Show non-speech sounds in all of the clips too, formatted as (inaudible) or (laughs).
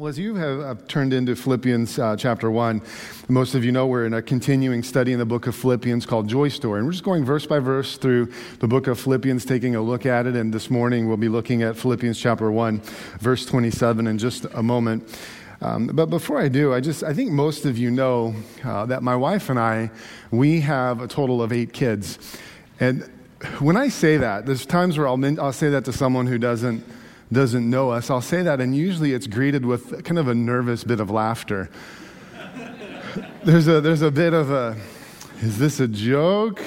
Well, as you have turned into Philippians uh, chapter 1, most of you know we're in a continuing study in the book of Philippians called Joy Story. And we're just going verse by verse through the book of Philippians, taking a look at it. And this morning we'll be looking at Philippians chapter 1, verse 27 in just a moment. Um, but before I do, I just I think most of you know uh, that my wife and I we have a total of eight kids, and when I say that, there's times where I'll I'll say that to someone who doesn't doesn't know us, I'll say that, and usually it's greeted with kind of a nervous bit of laughter. (laughs) there's, a, there's a bit of a, is this a joke?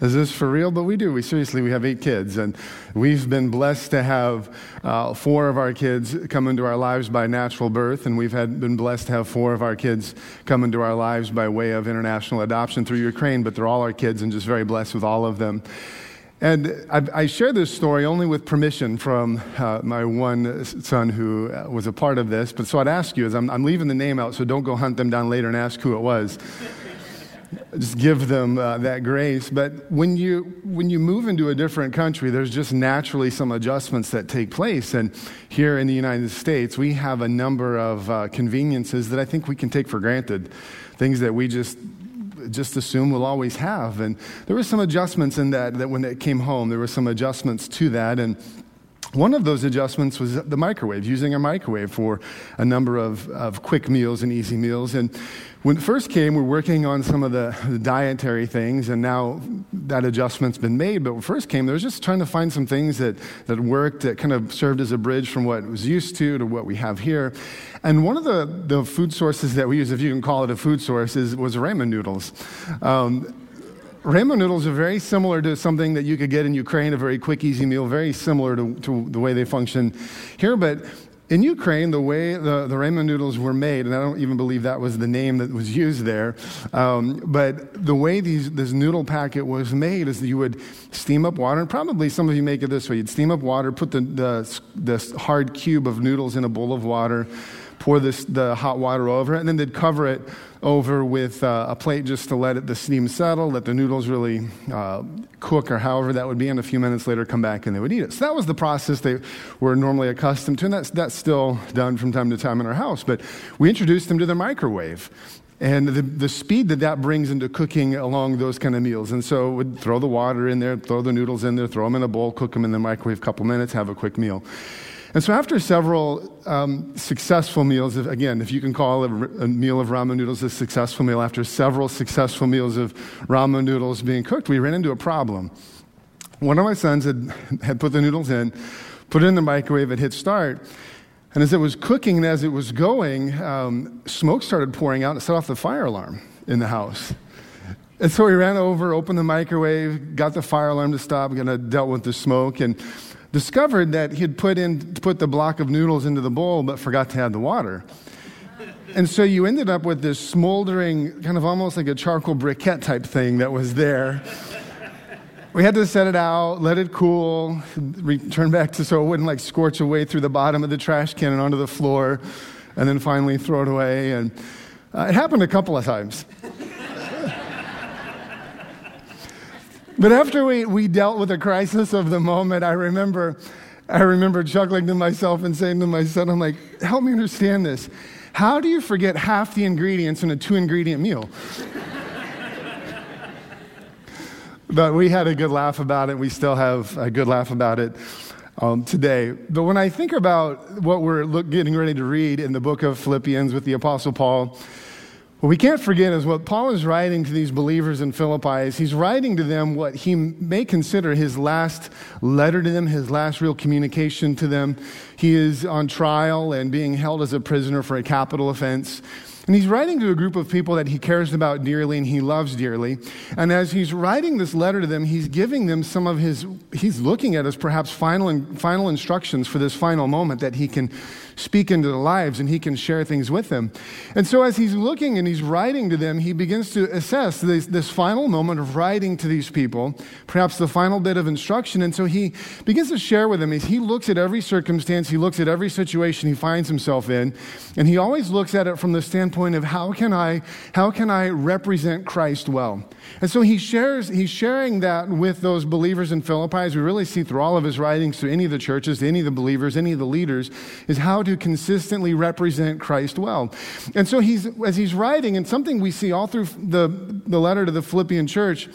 Is this for real? But we do. We seriously, we have eight kids, and we've been blessed to have uh, four of our kids come into our lives by natural birth, and we've had, been blessed to have four of our kids come into our lives by way of international adoption through Ukraine. But they're all our kids, and just very blessed with all of them. And I, share this story only with permission from uh, my one son who uh, was a part of this. But so I'd ask you, as I'm, I'm, leaving the name out, so don't go hunt them down later and ask who it was. (laughs) just give them uh, that grace. But when you, when you move into a different country, there's just naturally some adjustments that take place. And here in the United States, we have a number of uh, conveniences that I think we can take for granted. Things that we just just assume we'll always have. And there were some adjustments in that, that when it came home, there were some adjustments to that. And one of those adjustments was the microwave, using a microwave for a number of, of quick meals and easy meals. And when it first came, we're working on some of the, the, dietary things, and now that adjustment's been made. But when first came, there was just trying to find some things that, that worked, that kind of served as a bridge from what was used to to what we have here. And one of the, the food sources that we use, if you can call it a food source, is, was ramen noodles. Um, Ramen noodles are very similar to something that you could get in Ukraine, a very quick, easy meal, very similar to, to the way they function here. But in Ukraine, the way the, the ramen noodles were made, and I don't even believe that was the name that was used there, um, but the way these, this noodle packet was made is that you would steam up water, and probably some of you make it this way. You'd steam up water, put the, the, the hard cube of noodles in a bowl of water, pour this, the hot water over it, and then they'd cover it over with uh, a plate just to let it, the steam settle, let the noodles really uh, cook or however that would be, and a few minutes later come back and they would eat it. So that was the process they were normally accustomed to, and that's, that's still done from time to time in our house. But we introduced them to the microwave. And the, the speed that that brings into cooking along those kind of meals. And so we'd throw the water in there, throw the noodles in there, throw them in a bowl, cook them in the microwave a couple minutes, have a quick meal. And so, after several um, successful meals, if, again, if you can call a, a, meal of ramen noodles a successful meal, after several successful meals of ramen noodles being cooked, we ran into a problem. One of my sons had, had put the noodles in, put it in the microwave, it hit start. And as it was cooking and as it was going, um, smoke started pouring out and set off the fire alarm in the house. And so we ran over, opened the microwave, got the fire alarm to stop, and dealt with the smoke. And discovered that he had put, in, put the block of noodles into the bowl but forgot to add the water. And so you ended up with this smoldering, kind of almost like a charcoal briquette type thing that was there. We had to set it out, let it cool, return back to so it wouldn't like scorch away through the bottom of the trash can and onto the floor, and then finally throw it away. And uh, it happened a couple of times. But after we, we dealt with the crisis of the moment, I remember, I remember chuckling to myself and saying to my son, I'm like, help me understand this. How do you forget half the ingredients in a two ingredient meal? (laughs) but we had a good laugh about it. We still have a good laugh about it um, today. But when I think about what we're look, getting ready to read in the book of Philippians with the Apostle Paul, what we can't forget is what Paul is writing to these believers in Philippi is he's writing to them what he may consider his last letter to them, his last real communication to them. He is on trial and being held as a prisoner for a capital offense. And he's writing to a group of people that he cares about dearly and he loves dearly. And as he's writing this letter to them, he's giving them some of his, he's looking at as perhaps final, final instructions for this final moment that he can speak into their lives and he can share things with them. And so as he's looking and he's writing to them, he begins to assess this, this final moment of writing to these people, perhaps the final bit of instruction. And so he begins to share with them he looks at every circumstance, he looks at every situation he finds himself in, and he always looks at it from the standpoint of how can I, how can I represent Christ well? And so he shares, he's sharing that with those believers in Philippi, as we really see through all of his writings to any of the churches, to any of the believers, any of the leaders, is how to consistently represent Christ well. And so he's, as he's writing, and something we see all through the, the letter to the Philippian church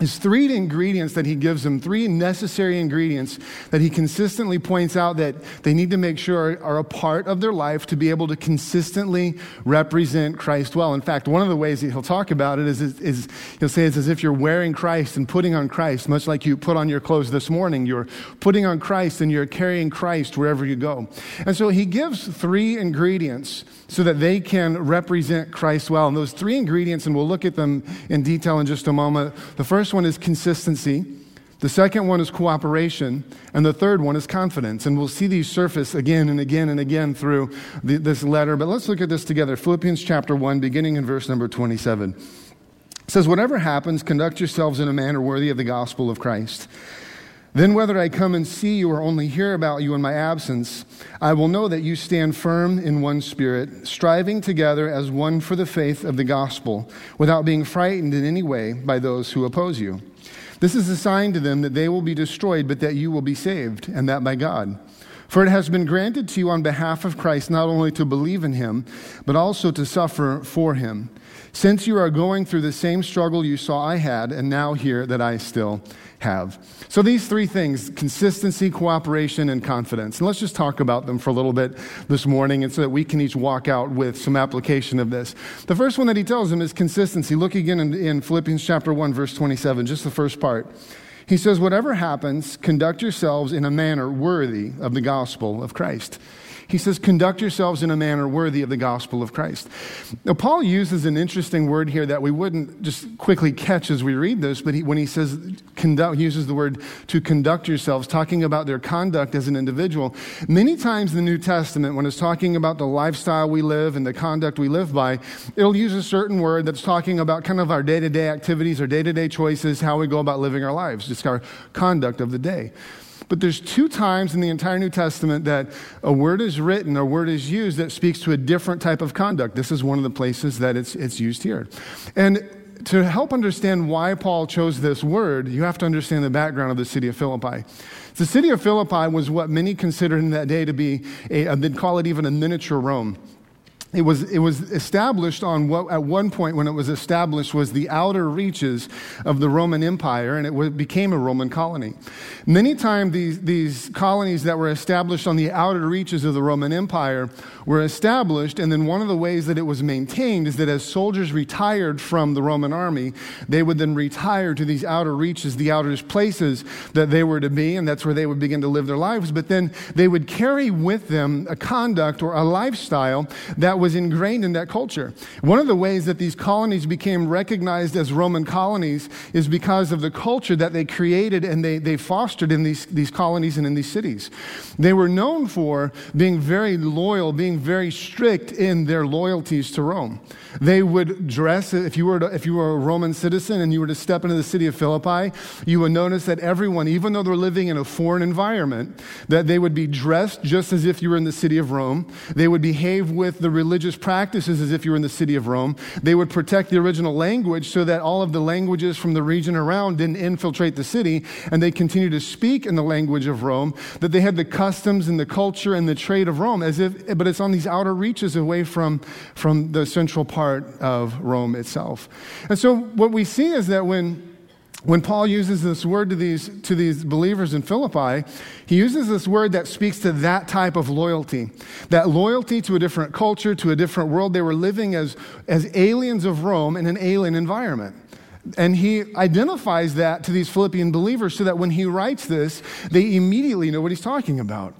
is three ingredients that he gives them, three necessary ingredients that he consistently points out that they need to make sure are a part of their life to be able to consistently represent Christ well. In fact, one of the ways that he'll talk about it is, is, is he'll say it's as if you're wearing Christ and putting on Christ, much like you put on your clothes this morning. You're putting on Christ and you're carrying Christ wherever you go. And so he gives three ingredients so that they can represent Christ well. And those three ingredients, and we'll look at them in detail in just a moment. The first one is consistency. The second one is cooperation, and the third one is confidence. And we'll see these surface again and again and again through the, this letter. But let's look at this together. Philippians chapter 1, beginning in verse number 27. It says, Whatever happens, conduct yourselves in a manner worthy of the gospel of Christ then, whether I come and see you or only hear about you in my absence, I will know that you stand firm in one spirit, striving together as one for the faith of the gospel, without being frightened in any way by those who oppose you. This is a sign to them that they will be destroyed, but that you will be saved, and that by God. For it has been granted to you on behalf of Christ not only to believe in him, but also to suffer for him, since you are going through the same struggle you saw I had, and now hear that I still have. So, these three things consistency, cooperation, and confidence. And let's just talk about them for a little bit this morning, and so that we can each walk out with some application of this. The first one that he tells them is consistency. Look again in, in Philippians chapter 1, verse 27, just the first part. He says, Whatever happens, conduct yourselves in a manner worthy of the gospel of Christ. He says, conduct yourselves in a manner worthy of the gospel of Christ. Now, Paul uses an interesting word here that we wouldn't just quickly catch as we read this, but he, when he says conduct, he uses the word to conduct yourselves, talking about their conduct as an individual. Many times in the New Testament, when it's talking about the lifestyle we live and the conduct we live by, it'll use a certain word that's talking about kind of our day to day activities, our day to day choices, how we go about living our lives, just our conduct of the day. But there's two times in the entire New Testament that a word is written, a word is used that speaks to a different type of conduct. This is one of the places that it's, it's used here. And to help understand why Paul chose this word, you have to understand the background of the city of Philippi. The city of Philippi was what many considered in that day to be, a, they'd call it even a miniature Rome it was, it was established on what, at one point when it was established, was the outer reaches of the Roman Empire, and it became a Roman colony. Many times, these, these colonies that were established on the outer reaches of the Roman Empire were established, and then one of the ways that it was maintained is that as soldiers retired from the Roman army, they would then retire to these outer reaches, the outer places that they were to be, and that's where they would begin to live their lives. But then they would carry with them a conduct or a lifestyle that was ingrained in that culture. One of the ways that these colonies became recognized as Roman colonies is because of the culture that they created and they, they fostered in these, these colonies and in these cities. They were known for being very loyal, being very strict in their loyalties to Rome. They would dress, if you, were to, if you were a Roman citizen and you were to step into the city of Philippi, you would notice that everyone, even though they're living in a foreign environment, that they would be dressed just as if you were in the city of Rome. They would behave with the religious practices as if you were in the city of Rome. They would protect the original language so that all of the languages from the region around didn't infiltrate the city, and they continued to speak in the language of Rome, that they had the customs and the culture and the trade of Rome, as if, but it's on these outer reaches away from, from the central part part of Rome itself. And so what we see is that when when Paul uses this word to these, to these believers in Philippi, he uses this word that speaks to that type of loyalty. That loyalty to a different culture, to a different world. They were living as, as aliens of Rome in an alien environment. And he identifies that to these Philippian believers so that when he writes this, they immediately know what he's talking about.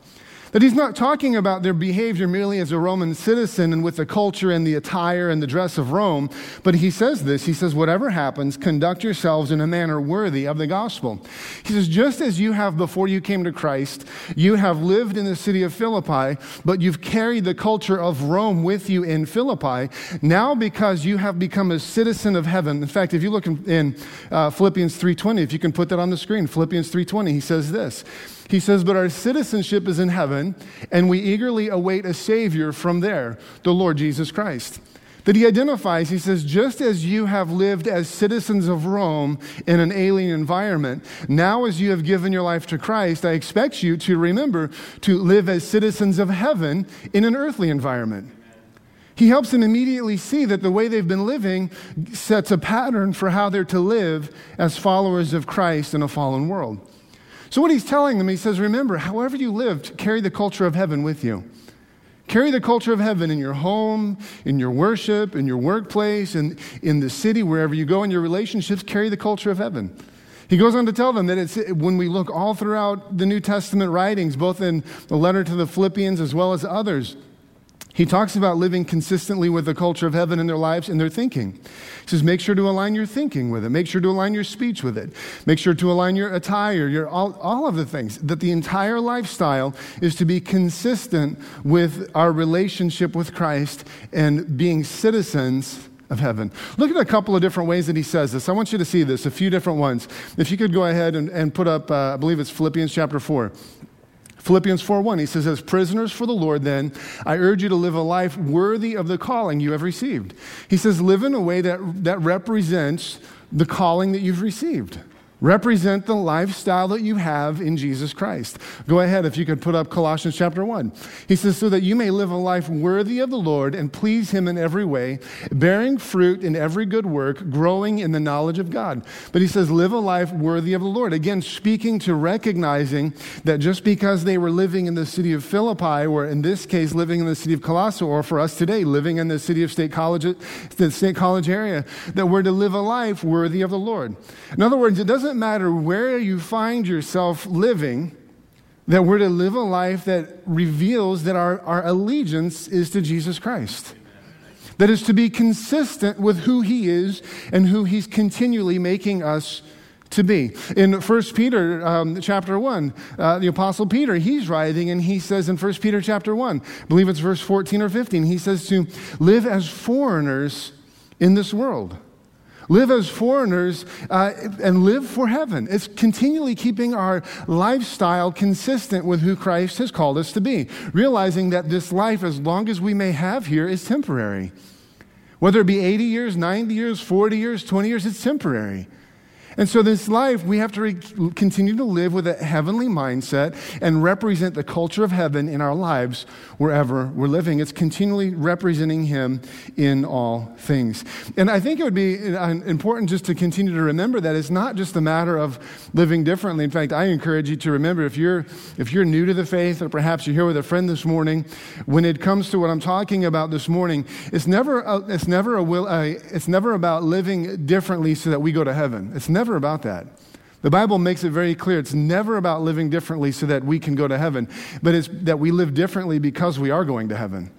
That he's not talking about their behavior merely as a Roman citizen and with the culture and the attire and the dress of Rome, but he says this. He says, Whatever happens, conduct yourselves in a manner worthy of the gospel. He says, Just as you have before you came to Christ, you have lived in the city of Philippi, but you've carried the culture of Rome with you in Philippi. Now, because you have become a citizen of heaven, in fact, if you look in, in uh, Philippians 3.20, if you can put that on the screen, Philippians 3.20, he says this. He says, But our citizenship is in heaven, and we eagerly await a Savior from there, the Lord Jesus Christ. that he identifies. He says, just as you have lived as citizens of Rome in an alien environment, now as you have given your life to Christ, I expect you to remember to live as citizens of heaven in an earthly environment. He helps them immediately see that the way they've been living sets a pattern for how they're to live as followers of Christ in a fallen world. So, what he's telling them, he says, remember, however you lived, carry the culture of heaven with you. Carry the culture of heaven in your home, in your worship, in your workplace, and in the city, wherever you go in your relationships, carry the culture of heaven. He goes on to tell them that it's when we look all throughout the New Testament writings, both in the letter to the Philippians as well as others, he talks about living consistently with the culture of heaven in their lives and their thinking. He says, make sure to align your thinking with it. Make sure to align your speech with it. Make sure to align your attire, your, all, all of the things. That the entire lifestyle is to be consistent with our relationship with Christ and being citizens of heaven. Look at a couple of different ways that he says this. I want you to see this, a few different ones. If you could go ahead and, and put up, uh, I believe it's Philippians chapter 4. Philippians 4:1 he says as prisoners for the Lord then I urge you to live a life worthy of the calling you have received. He says live in a way that that represents the calling that you've received represent the lifestyle that you have in Jesus Christ. Go ahead if you could put up Colossians chapter 1. He says, So that you may live a life worthy of the Lord and please Him in every way, bearing fruit in every good work, growing in the knowledge of God. But he says, Live a life worthy of the Lord. Again, speaking to recognizing that just because they were living in the city of Philippi, or in this case, living in the city of Colossae, or for us today, living in the city of State College, the State College area, that we're to live a life worthy of the Lord. In other words, it doesn't doesn't matter where you find yourself living, that we're to live a life that reveals that our, our allegiance is to Jesus Christ. That is to be consistent with who he is and who he's continually making us to be. In 1 Peter um, chapter 1, uh, the Apostle Peter, he's writing and he says in 1 Peter chapter 1, I believe it's verse 14 or 15, he says to live as foreigners in this world live as foreigners, uh, and live for heaven. It's continually keeping our lifestyle consistent with who Christ has called us to be, realizing that this life, as long as we may have here, is temporary. Whether it be 80 years, 90 years, 40 years, 20 years, it's temporary. And so, this life, we have to re- continue to live with a heavenly mindset and represent the culture of heaven in our lives wherever we're living. It's continually representing Him in all things. And I think it would be uh, important just to continue to remember that it's not just a matter of living differently. In fact, I encourage you to remember if you're, if you're new to the faith, or perhaps you're here with a friend this morning, when it comes to what I'm talking about this morning, it's never, a, it's never, a will, uh, it's never about living differently so that we go to heaven. It's never never about that. The Bible makes it very clear it's never about living differently so that we can go to heaven, but it's that we live differently because we are going to heaven.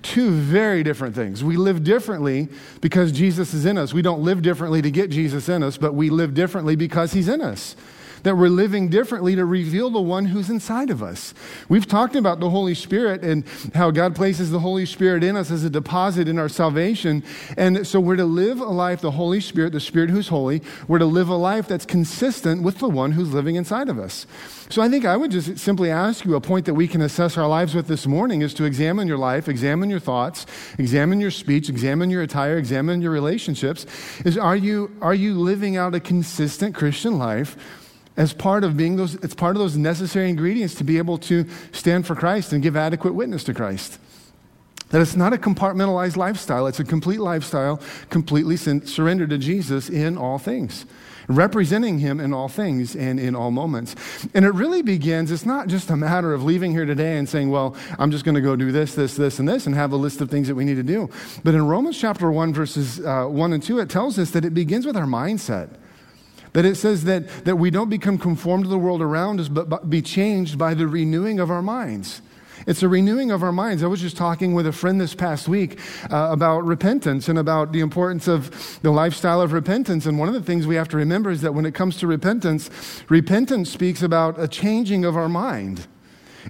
Two very different things. We live differently because Jesus is in us. We don't live differently to get Jesus in us, but we live differently because he's in us that we're living differently to reveal the one who's inside of us. We've talked about the Holy Spirit and how God places the Holy Spirit in us as a deposit in our salvation. And so we're to live a life, the Holy Spirit, the Spirit who's holy, we're to live a life that's consistent with the one who's living inside of us. So I think I would just simply ask you a point that we can assess our lives with this morning is to examine your life, examine your thoughts, examine your speech, examine your attire, examine your relationships. Is are you, are you living out a consistent Christian life? As part of being those, it's part of those necessary ingredients to be able to stand for Christ and give adequate witness to Christ. That it's not a compartmentalized lifestyle, it's a complete lifestyle, completely surrendered to Jesus in all things, representing Him in all things and in all moments. And it really begins, it's not just a matter of leaving here today and saying, well, I'm just going to go do this, this, this, and this, and have a list of things that we need to do. But in Romans chapter 1, verses uh, 1 and 2, it tells us that it begins with our mindset. That it says that, that we don't become conformed to the world around us, but be changed by the renewing of our minds. It's a renewing of our minds. I was just talking with a friend this past week uh, about repentance and about the importance of the lifestyle of repentance. And one of the things we have to remember is that when it comes to repentance, repentance speaks about a changing of our mind.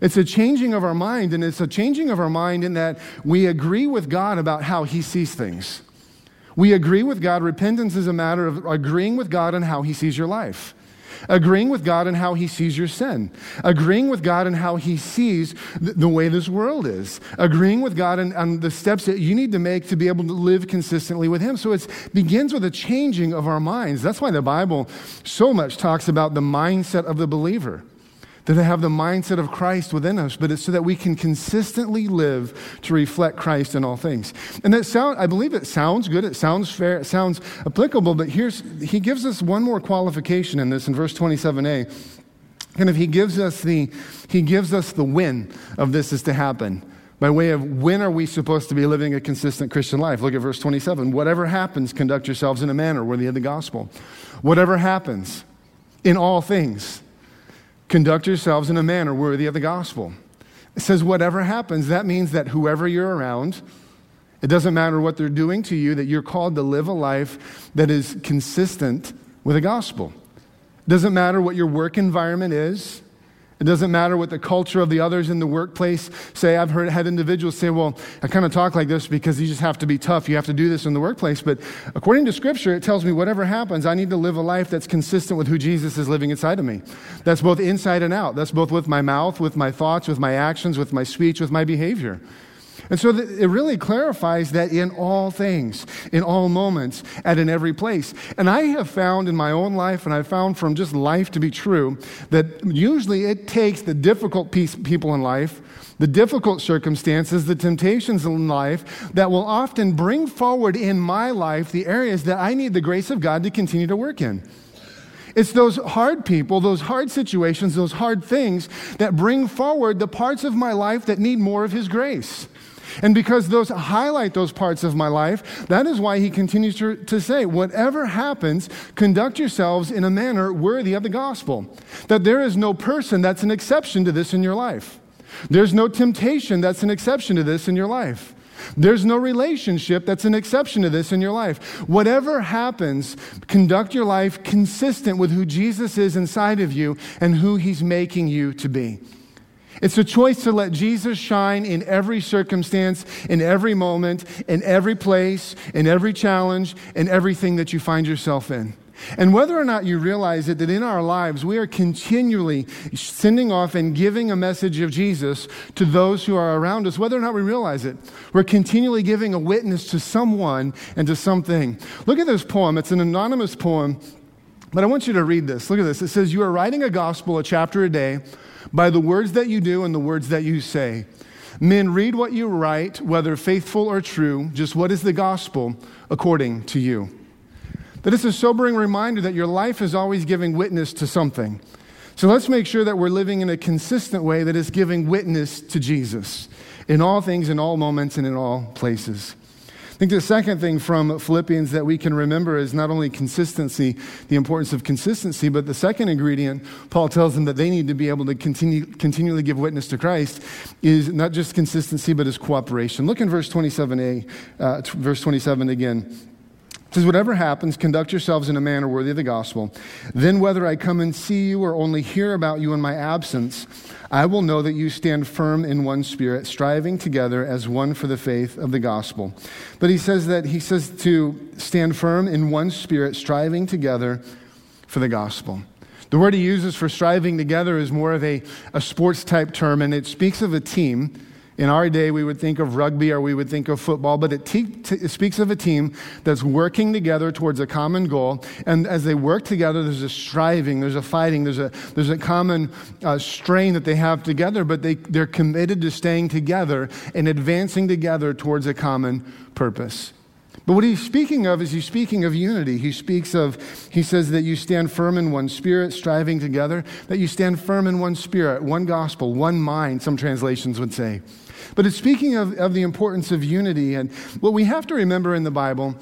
It's a changing of our mind, and it's a changing of our mind in that we agree with God about how He sees things. We agree with God. Repentance is a matter of agreeing with God on how He sees your life. agreeing with God in how he sees your sin, agreeing with God in how he sees th- the way this world is, agreeing with God on, on the steps that you need to make to be able to live consistently with him. So it begins with a changing of our minds. That's why the Bible so much talks about the mindset of the believer that have the mindset of Christ within us, but it's so that we can consistently live to reflect Christ in all things. And that sound, I believe it sounds good, it sounds fair, it sounds applicable, but here's, he gives us one more qualification in this in verse 27a. And if he gives us the, he gives us the when of this is to happen by way of when are we supposed to be living a consistent Christian life? Look at verse 27. Whatever happens, conduct yourselves in a manner worthy of the gospel. Whatever happens, in all things, Conduct yourselves in a manner worthy of the gospel. It says, whatever happens, that means that whoever you're around, it doesn't matter what they're doing to you, that you're called to live a life that is consistent with the gospel. It doesn't matter what your work environment is. It doesn't matter what the culture of the others in the workplace say. I've heard had individuals say, "Well, I kind of talk like this because you just have to be tough. You have to do this in the workplace." But according to Scripture, it tells me whatever happens, I need to live a life that's consistent with who Jesus is living inside of me. That's both inside and out. That's both with my mouth, with my thoughts, with my actions, with my speech, with my behavior. And so it really clarifies that in all things, in all moments, and in every place. And I have found in my own life, and I've found from just life to be true, that usually it takes the difficult piece, people in life, the difficult circumstances, the temptations in life that will often bring forward in my life the areas that I need the grace of God to continue to work in. It's those hard people, those hard situations, those hard things that bring forward the parts of my life that need more of His grace. And because those highlight those parts of my life, that is why he continues to, to say, whatever happens, conduct yourselves in a manner worthy of the gospel. That there is no person that's an exception to this in your life. There's no temptation that's an exception to this in your life. There's no relationship that's an exception to this in your life. Whatever happens, conduct your life consistent with who Jesus is inside of you and who he's making you to be. It's a choice to let Jesus shine in every circumstance, in every moment, in every place, in every challenge, in everything that you find yourself in. And whether or not you realize it, that in our lives we are continually sending off and giving a message of Jesus to those who are around us, whether or not we realize it, we're continually giving a witness to someone and to something. Look at this poem. It's an anonymous poem, but I want you to read this. Look at this. It says, You are writing a gospel, a chapter a day by the words that you do and the words that you say. Men, read what you write, whether faithful or true, just what is the gospel according to you. That it's a sobering reminder that your life is always giving witness to something. So let's make sure that we're living in a consistent way that is giving witness to Jesus in all things, in all moments, and in all places. I think the second thing from Philippians that we can remember is not only consistency, the importance of consistency, but the second ingredient, Paul tells them that they need to be able to continue, continually give witness to Christ, is not just consistency, but is cooperation. Look in verse 27a, uh, verse 27 again. It says, Whatever happens, conduct yourselves in a manner worthy of the gospel. Then, whether I come and see you or only hear about you in my absence, I will know that you stand firm in one spirit, striving together as one for the faith of the gospel. But he says that he says to stand firm in one spirit, striving together for the gospel. The word he uses for striving together is more of a, a sports type term, and it speaks of a team in our day, we would think of rugby or we would think of football, but it, te- t- it, speaks of a team that's working together towards a common goal. And as they work together, there's a striving, there's a fighting, there's a, there's a common uh, strain that they have together, but they, they're committed to staying together and advancing together towards a common purpose. But what he's speaking of is he's speaking of unity. He speaks of, he says that you stand firm in one spirit, striving together, that you stand firm in one spirit, one gospel, one mind, some translations would say. But it's speaking of, of the importance of unity. And what we have to remember in the Bible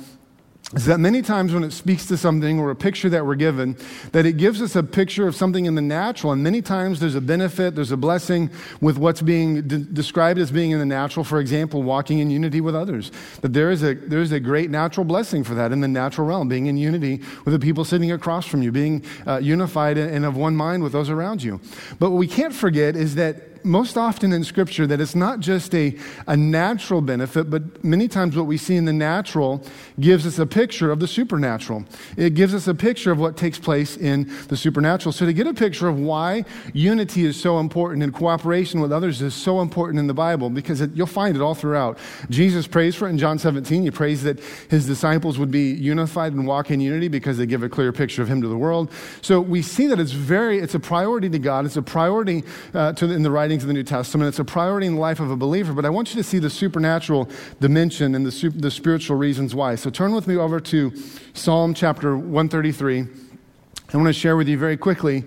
is that many times when it speaks to something or a picture that we're given, that it gives us a picture of something in the natural. And many times there's a benefit, there's a blessing with what's being de- described as being in the natural. For example, walking in unity with others. That there is, a, there is a great natural blessing for that in the natural realm, being in unity with the people sitting across from you, being uh, unified and of one mind with those around you. But what we can't forget is that most often in Scripture that it's not just a, a natural benefit, but many times what we see in the natural gives us a picture of the supernatural. It gives us a picture of what takes place in the supernatural. So, to get a picture of why unity is so important and cooperation with others is so important in the Bible, because it, you'll find it all throughout. Jesus prays for it in John 17. He prays that his disciples would be unified and walk in unity because they give a clear picture of him to the world. So, we see that it's very, it's a priority to God. It's a priority uh, to, in the writings of the New Testament. It's a priority in the life of a believer. But I want you to see the supernatural dimension and the, the spiritual reasons why. So turn with me over to Psalm chapter 133. I want to share with you very quickly,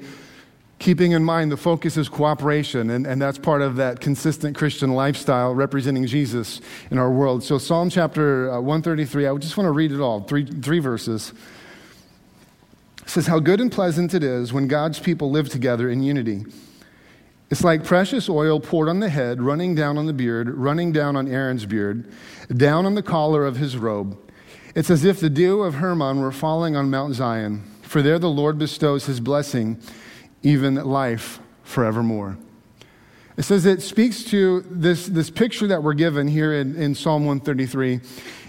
keeping in mind the focus is cooperation, and, and that's part of that consistent Christian lifestyle representing Jesus in our world. So, Psalm chapter uh, 133, I just want to read it all, three, three verses. It says, How good and pleasant it is when God's people live together in unity. It's like precious oil poured on the head, running down on the beard, running down on Aaron's beard, down on the collar of his robe. It's as if the dew of Hermon were falling on Mount Zion, for there the Lord bestows his blessing, even life forevermore. It says it speaks to this, this picture that we're given here in, in Psalm 133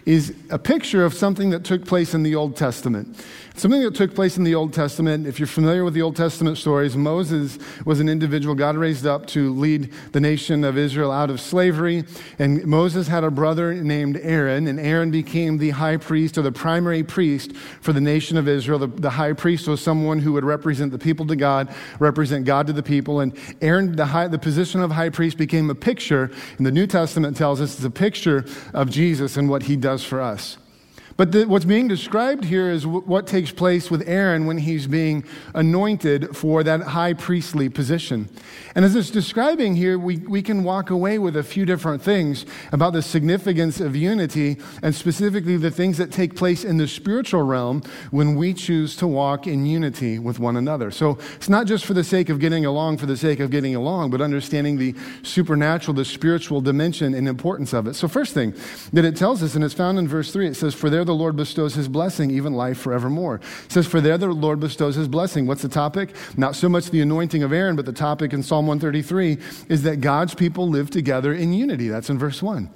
is a picture of something that took place in the Old Testament. Something that took place in the Old Testament, if you're familiar with the Old Testament stories, Moses was an individual God raised up to lead the nation of Israel out of slavery. And Moses had a brother named Aaron, and Aaron became the high priest or the primary priest for the nation of Israel. The, the high priest was someone who would represent the people to God, represent God to the people. And Aaron, the, high, the position of high priest, became a picture, and the New Testament tells us it's a picture of Jesus and what he does for us. But the, what's being described here is w- what takes place with Aaron when he's being anointed for that high priestly position. And as it's describing here, we, we can walk away with a few different things about the significance of unity and specifically the things that take place in the spiritual realm when we choose to walk in unity with one another. So it's not just for the sake of getting along for the sake of getting along, but understanding the supernatural, the spiritual dimension and importance of it. So, first thing that it tells us, and it's found in verse 3, it says, For there the Lord bestows his blessing, even life forevermore. It says, For there the Lord bestows his blessing. What's the topic? Not so much the anointing of Aaron, but the topic in Psalm 133 is that God's people live together in unity. That's in verse 1.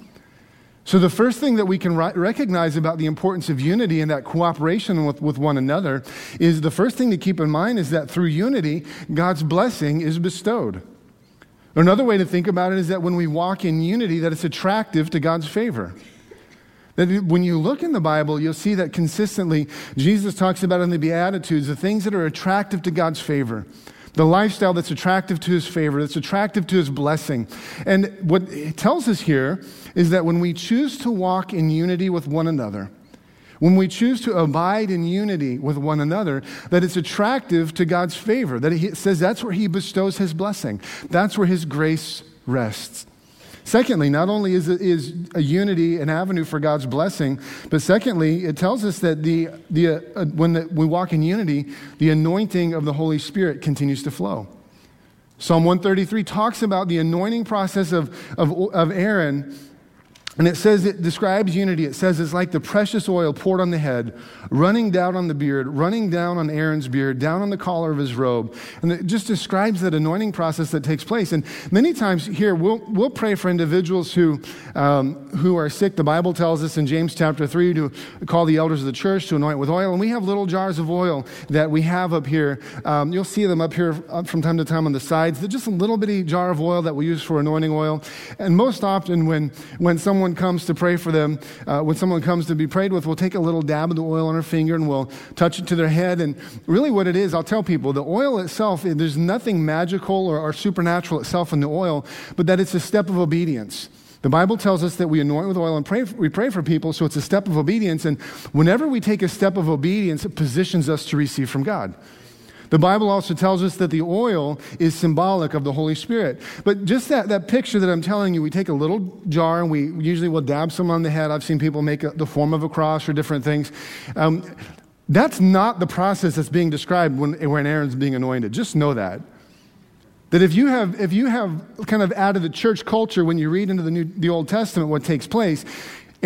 So, the first thing that we can recognize about the importance of unity and that cooperation with, with one another is the first thing to keep in mind is that through unity, God's blessing is bestowed. Another way to think about it is that when we walk in unity, that it's attractive to God's favor. That when you look in the Bible, you'll see that consistently Jesus talks about in the Beatitudes the things that are attractive to God's favor, the lifestyle that's attractive to his favor, that's attractive to his blessing. And what it tells us here is that when we choose to walk in unity with one another, when we choose to abide in unity with one another, that it's attractive to God's favor, that he says that's where he bestows his blessing, that's where his grace rests. Secondly, not only is, it, is a unity an avenue for God's blessing, but secondly, it tells us that the, the, uh, when the, we walk in unity, the anointing of the Holy Spirit continues to flow. Psalm 133 talks about the anointing process of, of, of Aaron and it says, it describes unity. It says it's like the precious oil poured on the head, running down on the beard, running down on Aaron's beard, down on the collar of his robe. And it just describes that anointing process that takes place. And many times here, we'll, we'll pray for individuals who, um, who are sick. The Bible tells us in James chapter 3 to call the elders of the church to anoint with oil. And we have little jars of oil that we have up here. Um, you'll see them up here from time to time on the sides. They're just a little bitty jar of oil that we use for anointing oil. And most often, when, when someone someone comes to pray for them, uh, when someone comes to be prayed with, we'll take a little dab of the oil on our finger and we'll touch it to their head. And really, what it is, I'll tell people the oil itself, there's nothing magical or, or supernatural itself in the oil, but that it's a step of obedience. The Bible tells us that we anoint with oil and pray, we pray for people, so it's a step of obedience. And whenever we take a step of obedience, it positions us to receive from God. The Bible also tells us that the oil is symbolic of the Holy Spirit. But just that, that picture that I'm telling you, we take a little jar and we usually will dab some on the head. I've seen people make a, the form of a cross or different things. Um, that's not the process that's being described when, when Aaron's being anointed. Just know that. That if you have, if you have kind of out of the church culture when you read into the, New, the Old Testament what takes place,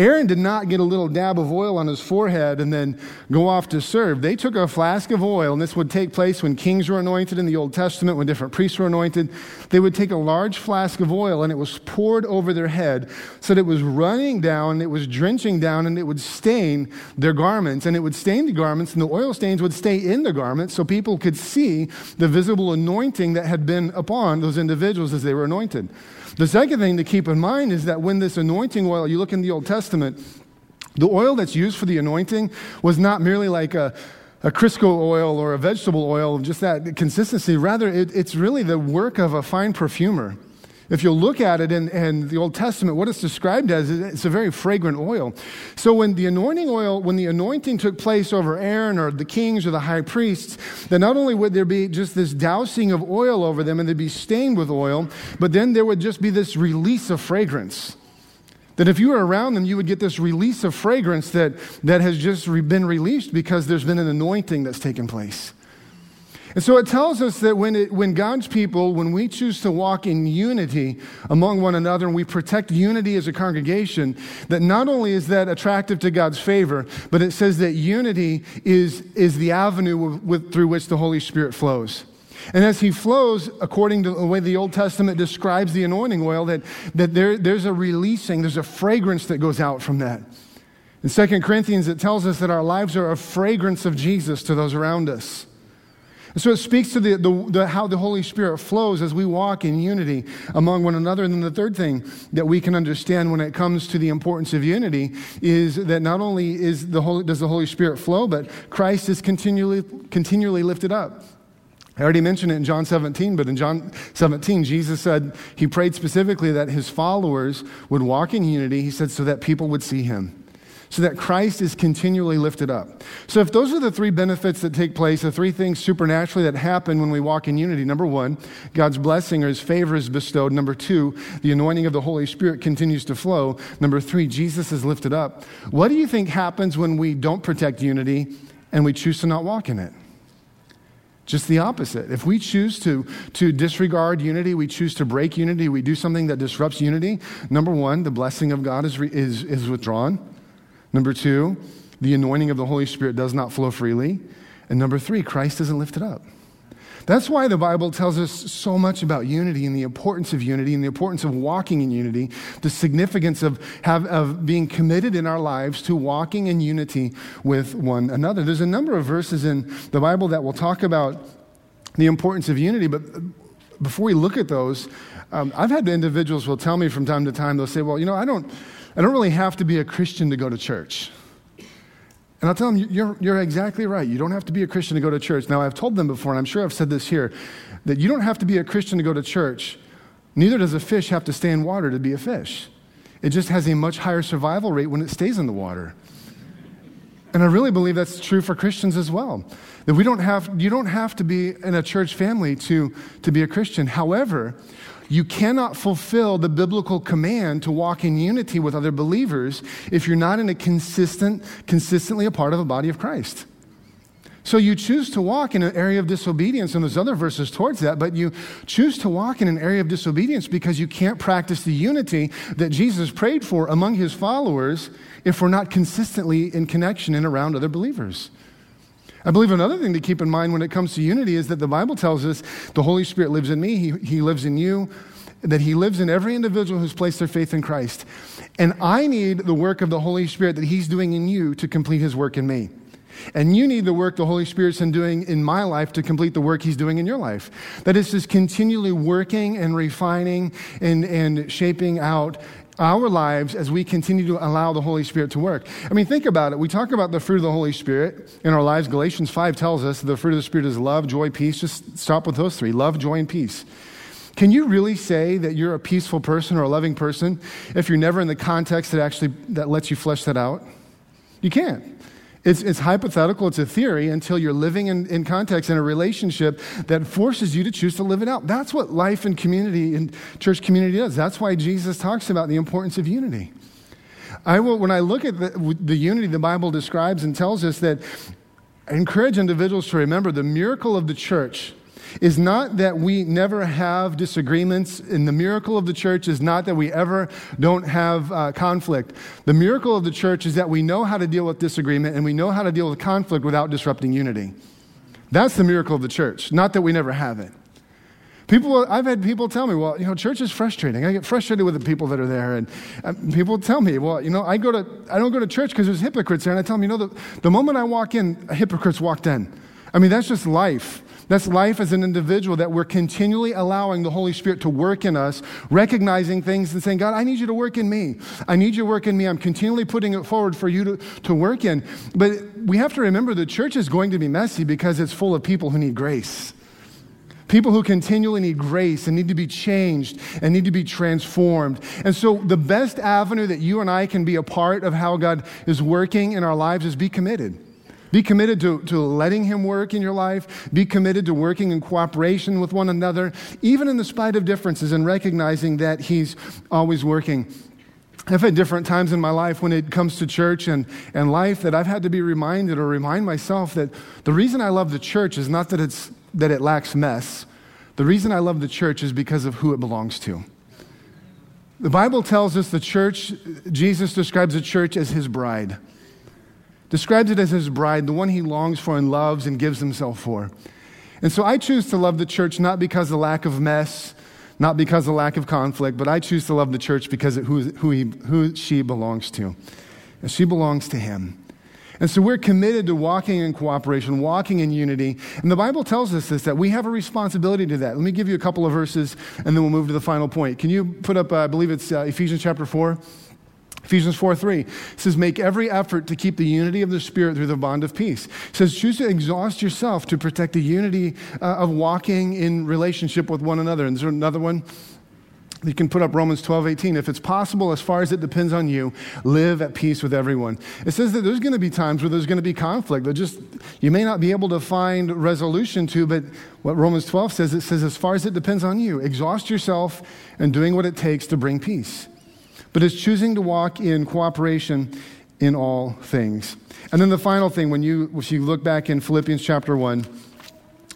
Aaron did not get a little dab of oil on his forehead and then go off to serve. They took a flask of oil, and this would take place when kings were anointed in the Old Testament, when different priests were anointed. They would take a large flask of oil, and it was poured over their head so that it was running down, it was drenching down, and it would stain their garments. And it would stain the garments, and the oil stains would stay in the garments so people could see the visible anointing that had been upon those individuals as they were anointed. The second thing to keep in mind is that when this anointing oil, you look in the Old Testament, the oil that's used for the anointing was not merely like a, a Crisco oil or a vegetable oil, just that consistency. Rather, it, it's really the work of a fine perfumer. If you look at it in, in, the Old Testament, what it's described as, it's a very fragrant oil. So when the anointing oil, when the anointing took place over Aaron or the kings or the high priests, then not only would there be just this dousing of oil over them and they'd be stained with oil, but then there would just be this release of fragrance. That if you were around them, you would get this release of fragrance that, that has just been released because there's been an anointing that's taken place. And so it tells us that when, it, when God's people, when we choose to walk in unity among one another and we protect unity as a congregation, that not only is that attractive to God's favor, but it says that unity is, is the avenue with, with, through which the Holy Spirit flows. And as he flows, according to the way the Old Testament describes the anointing oil, that, that there, there's a releasing, there's a fragrance that goes out from that. In 2 Corinthians, it tells us that our lives are a fragrance of Jesus to those around us. And so it speaks to the, the, the, how the Holy Spirit flows as we walk in unity among one another. And then the third thing that we can understand when it comes to the importance of unity is that not only is the Holy, does the Holy Spirit flow, but Christ is continually, continually lifted up. I already mentioned it in John 17, but in John 17, Jesus said, He prayed specifically that His followers would walk in unity. He said, so that people would see Him so that Christ is continually lifted up. So, if those are the three benefits that take place, the three things supernaturally that happen when we walk in unity number one, God's blessing or his favor is bestowed. Number two, the anointing of the Holy Spirit continues to flow. Number three, Jesus is lifted up. What do you think happens when we don't protect unity and we choose to not walk in it? Just the opposite. If we choose to, to disregard unity, we choose to break unity, we do something that disrupts unity, number one, the blessing of God is, is, is withdrawn. Number two, the anointing of the Holy Spirit does not flow freely. And number three, Christ isn't lifted up. That's why the Bible tells us so much about unity and the importance of unity and the importance of walking in unity, the significance of, have, of being committed in our lives to walking in unity with one another. There's a number of verses in the Bible that will talk about the importance of unity, but before we look at those, um, I've had individuals will tell me from time to time, they'll say, well, you know, I don't, I don't really have to be a Christian to go to church. And I'll tell them, you're, you're exactly right. You don't have to be a Christian to go to church. Now, I've told them before, and I'm sure I've said this here, that you don't have to be a Christian to go to church. Neither does a fish have to stay in water to be a fish. It just has a much higher survival rate when it stays in the water. And I really believe that's true for Christians as well. That we don't have, you don't have to be in a church family to, to be a Christian. However, you cannot fulfill the biblical command to walk in unity with other believers if you're not in a consistent, consistently a part of a body of Christ. So you choose to walk in an area of disobedience, and there's other verses towards that, but you choose to walk in an area of disobedience because you can't practice the unity that Jesus prayed for among his followers if we're not consistently in connection and around other believers. I believe another thing to keep in mind when it comes to unity is that the Bible tells us the Holy Spirit lives in me, He, he lives in you, that He lives in every individual who's placed their faith in Christ. And I need the work of the Holy Spirit that He's doing in you to complete His work in me. And you need the work the Holy Spirit's been doing in my life to complete the work He's doing in your life. That is just continually working and refining and, and shaping out our lives as we continue to allow the Holy Spirit to work. I mean, think about it. We talk about the fruit of the Holy Spirit in our lives. Galatians 5 tells us the fruit of the Spirit is love, joy, peace. Just stop with those three love, joy, and peace. Can you really say that you're a peaceful person or a loving person if you're never in the context that actually that lets you flesh that out? You can't. It's, it's hypothetical, it's a theory until you're living in, in context in a relationship that forces you to choose to live it out. That's what life and community and church community does. That's why Jesus talks about the importance of unity. I will, when I look at the, the unity the Bible describes and tells us that, I encourage individuals to remember the miracle of the church is not that we never have disagreements, and the miracle of the church is not that we ever don't have uh, conflict. The miracle of the church is that we know how to deal with disagreement and we know how to deal with conflict without disrupting unity. That's the miracle of the church, not that we never have it. People, I've had people tell me, well, you know, church is frustrating. I get frustrated with the people that are there. And uh, people tell me, well, you know, I, go to, I don't go to church because there's hypocrites there. And I tell them, you know, the, the moment I walk in, hypocrites walked in. I mean, that's just life. That's life as an individual that we're continually allowing the Holy Spirit to work in us, recognizing things and saying, God, I need you to work in me. I need you to work in me. I'm continually putting it forward for you to, to work in. But we have to remember the church is going to be messy because it's full of people who need grace. People who continually need grace and need to be changed and need to be transformed. And so, the best avenue that you and I can be a part of how God is working in our lives is be committed. Be committed to, to letting Him work in your life. Be committed to working in cooperation with one another, even in the spite of differences, and recognizing that He's always working. I've had different times in my life when it comes to church and, and life that I've had to be reminded or remind myself that the reason I love the church is not that it's that it lacks mess. The reason I love the church is because of who it belongs to. The Bible tells us the church, Jesus describes the church as his bride, describes it as his bride, the one he longs for and loves and gives himself for. And so I choose to love the church not because of lack of mess, not because of lack of conflict, but I choose to love the church because of who, who, he, who she belongs to. And she belongs to him. And so we're committed to walking in cooperation, walking in unity. And the Bible tells us this, that we have a responsibility to that. Let me give you a couple of verses and then we'll move to the final point. Can you put up, uh, I believe it's uh, Ephesians chapter 4? Ephesians 4 3 says, Make every effort to keep the unity of the Spirit through the bond of peace. It says, Choose to exhaust yourself to protect the unity uh, of walking in relationship with one another. And there's another one. You can put up Romans 12, 18. If it's possible, as far as it depends on you, live at peace with everyone. It says that there's going to be times where there's going to be conflict that just you may not be able to find resolution to, but what Romans 12 says, it says, as far as it depends on you, exhaust yourself in doing what it takes to bring peace. But it's choosing to walk in cooperation in all things. And then the final thing, when you, if you look back in Philippians chapter 1,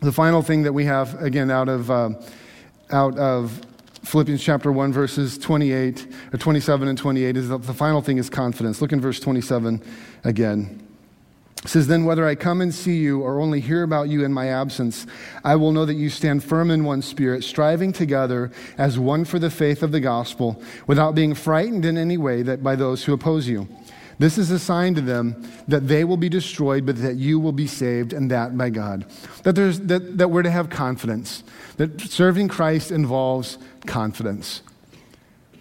the final thing that we have, again, out of, uh, out of Philippians chapter 1, verses 28 or 27 and 28 is that the final thing is confidence. Look in verse 27 again. It says, Then whether I come and see you or only hear about you in my absence, I will know that you stand firm in one spirit, striving together as one for the faith of the gospel, without being frightened in any way that by those who oppose you. This is a sign to them that they will be destroyed, but that you will be saved, and that by God. That, there's, that, that we're to have confidence, that serving Christ involves confidence.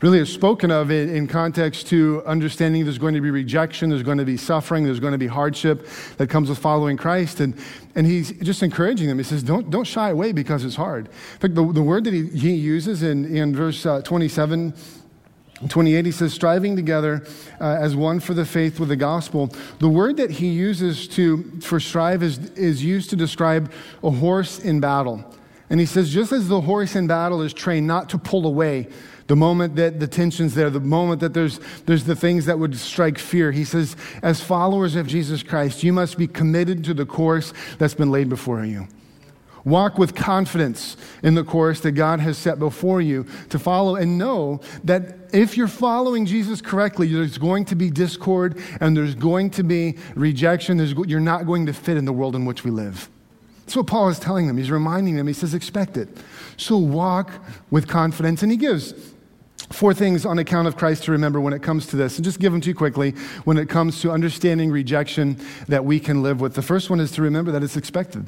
Really, it's spoken of in context to understanding there's going to be rejection, there's going to be suffering, there's going to be hardship that comes with following Christ. And, and he's just encouraging them. He says, don't, don't shy away because it's hard. In fact, the, the word that he, he uses in, in verse uh, 27 28, he says, striving together uh, as one for the faith with the gospel. The word that he uses to, for strive is, is used to describe a horse in battle. And he says, just as the horse in battle is trained not to pull away the moment that the tension's there, the moment that there's, there's the things that would strike fear, he says, as followers of Jesus Christ, you must be committed to the course that's been laid before you. Walk with confidence in the course that God has set before you to follow and know that if you're following Jesus correctly, there's going to be discord and there's going to be rejection. There's, you're not going to fit in the world in which we live. That's what Paul is telling them. He's reminding them. He says, expect it. So walk with confidence. And he gives four things on account of Christ to remember when it comes to this. And just give them to you quickly when it comes to understanding rejection that we can live with. The first one is to remember that it's expected.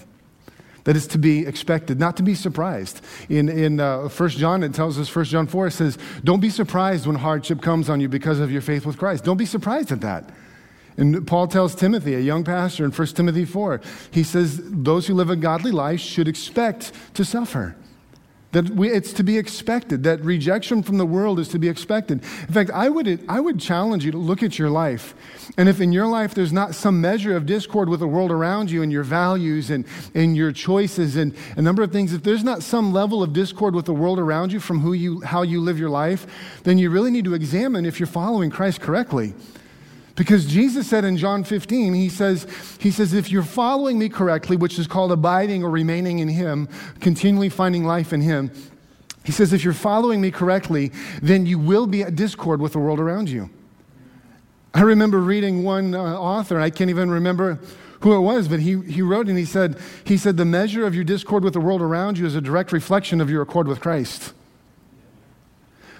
That is to be expected, not to be surprised. In, in uh, 1 John, it tells us, 1 John 4 says, Don't be surprised when hardship comes on you because of your faith with Christ. Don't be surprised at that. And Paul tells Timothy, a young pastor, in 1 Timothy 4, he says, Those who live a godly life should expect to suffer. That we, it's to be expected, that rejection from the world is to be expected. In fact, I would, I would challenge you to look at your life. And if in your life there's not some measure of discord with the world around you and your values and, and your choices and a number of things, if there's not some level of discord with the world around you from who you, how you live your life, then you really need to examine if you're following Christ correctly. Because Jesus said in John 15, he says, he says, if you're following me correctly, which is called abiding or remaining in him, continually finding life in him, he says, if you're following me correctly, then you will be at discord with the world around you. I remember reading one uh, author, I can't even remember who it was, but he, he wrote and he said, he said, the measure of your discord with the world around you is a direct reflection of your accord with Christ.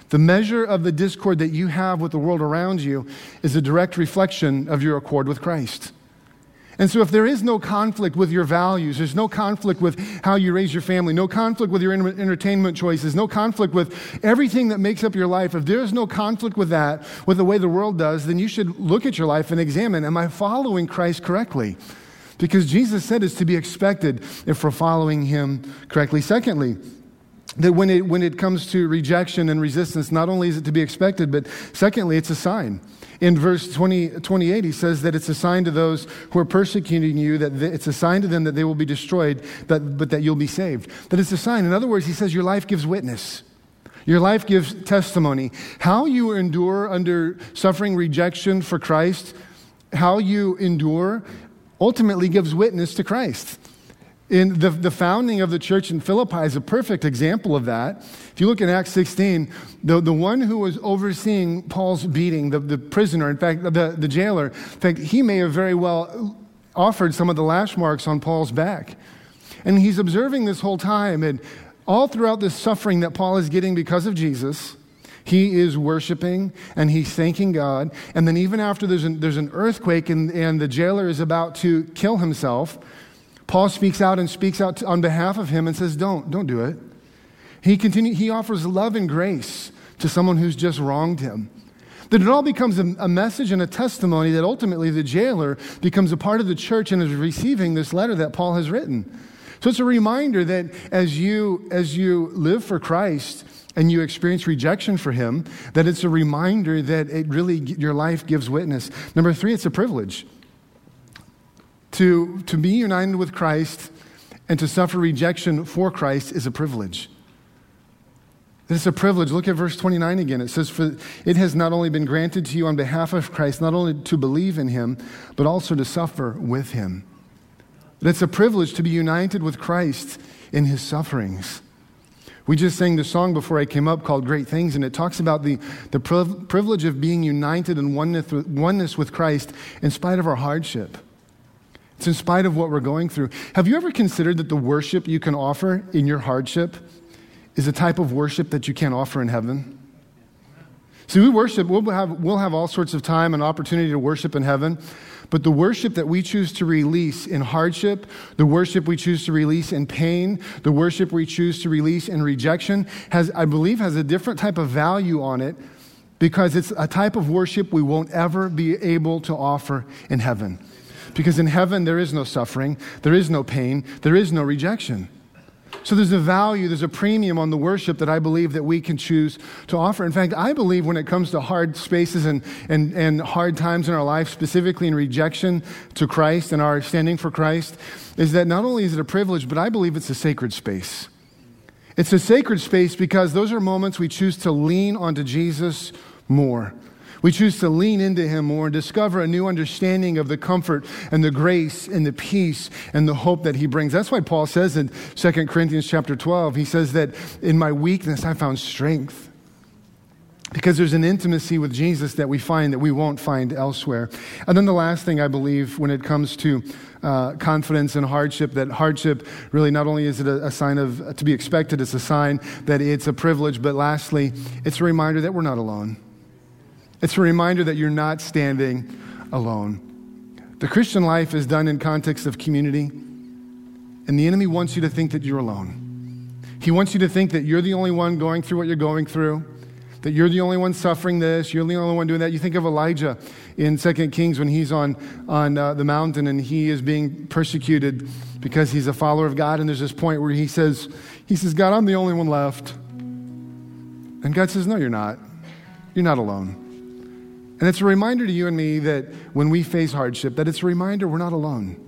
The measure of the discord that you have with the world around you is a direct reflection of your accord with Christ. And so, if there is no conflict with your values, there's no conflict with how you raise your family, no conflict with your entertainment choices, no conflict with everything that makes up your life, if there is no conflict with that, with the way the world does, then you should look at your life and examine Am I following Christ correctly? Because Jesus said it's to be expected if we're following him correctly. Secondly, that when it, when it comes to rejection and resistance, not only is it to be expected, but secondly, it's a sign. In verse 20, 28, he says that it's a sign to those who are persecuting you, that it's a sign to them that they will be destroyed, but, but that you'll be saved. That it's a sign. In other words, he says your life gives witness. Your life gives testimony. How you endure under suffering rejection for Christ, how you endure, ultimately gives witness to Christ. In the, the founding of the church in Philippi is a perfect example of that. If you look at Acts 16, the, the one who was overseeing Paul's beating, the, the prisoner, in fact, the, the jailer, in fact, he may have very well offered some of the lash marks on Paul's back. And he's observing this whole time. And all throughout this suffering that Paul is getting because of Jesus, he is worshiping and he's thanking God. And then, even after there's an, there's an earthquake and, and the jailer is about to kill himself, Paul speaks out and speaks out on behalf of him and says, Don't, don't do it. He, continue, he offers love and grace to someone who's just wronged him. That it all becomes a, a, message and a testimony that ultimately the jailer becomes a part of the church and is receiving this letter that Paul has written. So it's a reminder that as you, as you live for Christ and you experience rejection for him, that it's a reminder that it really, your life gives witness. Number three, it's a privilege. To, to be united with Christ and to suffer rejection for Christ is a privilege. It's a privilege. Look at verse 29 again. It says, For it has not only been granted to you on behalf of Christ, not only to believe in him, but also to suffer with him. It's a privilege to be united with Christ in his sufferings. We just sang the song before I came up called Great Things, and it talks about the, the privilege of being united in oneness with Christ in spite of our hardship. It's in spite of what we're going through. Have you ever considered that the worship you can offer in your hardship is a type of worship that you can't offer in heaven? See, we worship, we'll have, we'll have all sorts of time and opportunity to worship in heaven, but the worship that we choose to release in hardship, the worship we choose to release in pain, the worship we choose to release in rejection, has, I believe, has a different type of value on it because it's a type of worship we won't ever be able to offer in heaven. Because in heaven, there is no suffering, there is no pain, there is no rejection. So there's a value, there's a premium on the worship that I believe that we can choose to offer. In fact, I believe when it comes to hard spaces and, and, and hard times in our life, specifically in rejection to Christ and our standing for Christ, is that not only is it a privilege, but I believe it's a sacred space. It's a sacred space because those are moments we choose to lean onto Jesus more. We choose to lean into Him more and discover a new understanding of the comfort and the grace and the peace and the hope that He brings. That's why Paul says in 2 Corinthians chapter 12, he says that in my weakness I found strength. Because there's an intimacy with Jesus that we find that we won't find elsewhere. And then the last thing I believe when it comes to uh, confidence and hardship, that hardship really not only is it a, a sign of to be expected, it's a sign that it's a privilege, but lastly, it's a reminder that we're not alone. It's a reminder that you're not standing alone. The Christian life is done in context of community, and the enemy wants you to think that you're alone. He wants you to think that you're the only one going through what you're going through, that you're the only one suffering this, you're the only one doing that. You think of Elijah in 2 Kings when he's on, on uh, the mountain and he is being persecuted because he's a follower of God, and there's this point where he says, he says, God, I'm the only one left. And God says, No, you're not. You're not alone. And it's a reminder to you and me that when we face hardship, that it's a reminder we're not alone,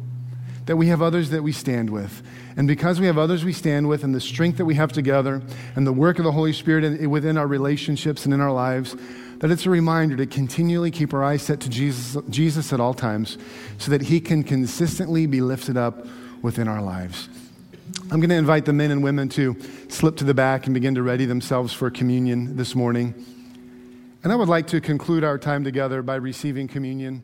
that we have others that we stand with. And because we have others we stand with and the strength that we have together and the work of the Holy Spirit within our relationships and in our lives, that it's a reminder to continually keep our eyes set to Jesus, Jesus at all times so that he can consistently be lifted up within our lives. I'm going to invite the men and women to slip to the back and begin to ready themselves for communion this morning. And I would like to conclude our time together by receiving communion.